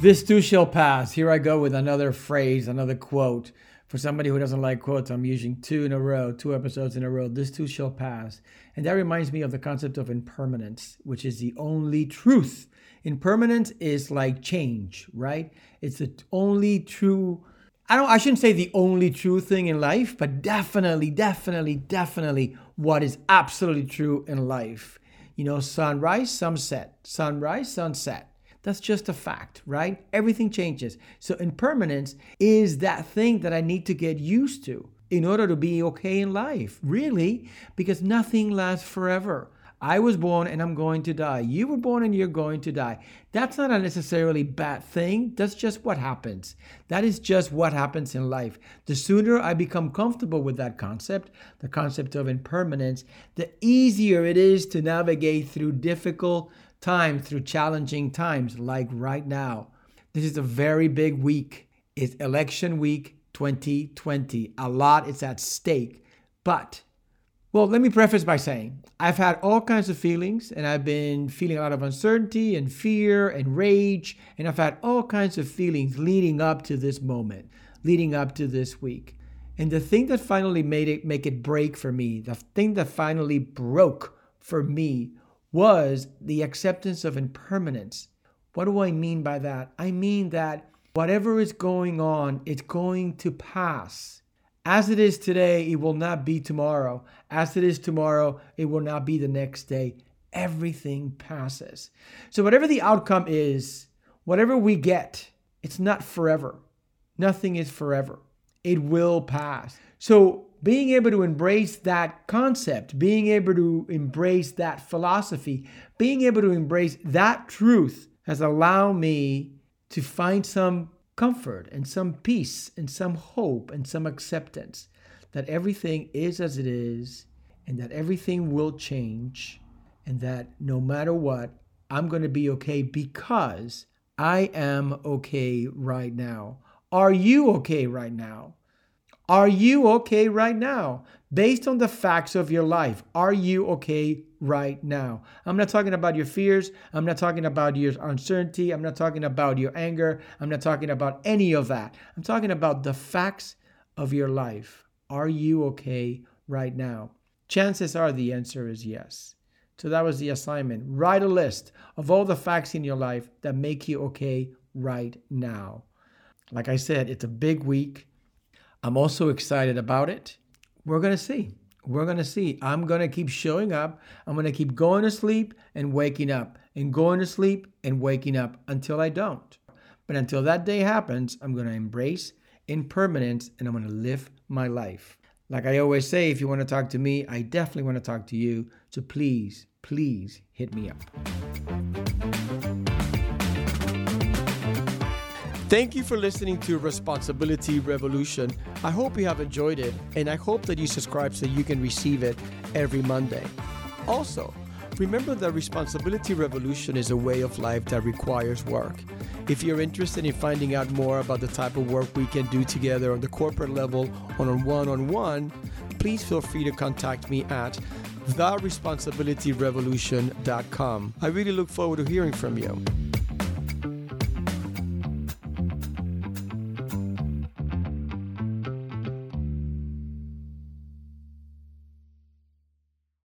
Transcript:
This too shall pass. Here I go with another phrase, another quote. For somebody who doesn't like quotes, I'm using two in a row, two episodes in a row. This too shall pass. And that reminds me of the concept of impermanence, which is the only truth. Impermanence is like change, right? It's the only true I don't I shouldn't say the only true thing in life, but definitely, definitely, definitely what is absolutely true in life. You know, sunrise, sunset, sunrise, sunset. That's just a fact, right? Everything changes. So impermanence is that thing that I need to get used to in order to be okay in life, really, because nothing lasts forever. I was born and I'm going to die. You were born and you're going to die. That's not a necessarily bad thing. That's just what happens. That is just what happens in life. The sooner I become comfortable with that concept, the concept of impermanence, the easier it is to navigate through difficult times, through challenging times like right now. This is a very big week. It's election week 2020. A lot is at stake. But, well, let me preface by saying I've had all kinds of feelings and I've been feeling a lot of uncertainty and fear and rage. And I've had all kinds of feelings leading up to this moment, leading up to this week. And the thing that finally made it make it break for me, the thing that finally broke for me was the acceptance of impermanence. What do I mean by that? I mean that whatever is going on, it's going to pass. As it is today, it will not be tomorrow. As it is tomorrow, it will not be the next day. Everything passes. So, whatever the outcome is, whatever we get, it's not forever. Nothing is forever. It will pass. So, being able to embrace that concept, being able to embrace that philosophy, being able to embrace that truth has allowed me to find some comfort and some peace and some hope and some acceptance that everything is as it is and that everything will change and that no matter what, I'm going to be okay because I am okay right now. Are you okay right now? Are you okay right now? Based on the facts of your life, are you okay right now? I'm not talking about your fears. I'm not talking about your uncertainty. I'm not talking about your anger. I'm not talking about any of that. I'm talking about the facts of your life. Are you okay right now? Chances are the answer is yes. So that was the assignment. Write a list of all the facts in your life that make you okay right now. Like I said, it's a big week. I'm also excited about it. We're going to see. We're going to see. I'm going to keep showing up. I'm going to keep going to sleep and waking up and going to sleep and waking up until I don't. But until that day happens, I'm going to embrace impermanence and I'm going to live my life. Like I always say, if you want to talk to me, I definitely want to talk to you. So please, please hit me up. Thank you for listening to Responsibility Revolution. I hope you have enjoyed it, and I hope that you subscribe so you can receive it every Monday. Also, remember that Responsibility Revolution is a way of life that requires work. If you're interested in finding out more about the type of work we can do together on the corporate level on one on one, please feel free to contact me at theresponsibilityrevolution.com. I really look forward to hearing from you.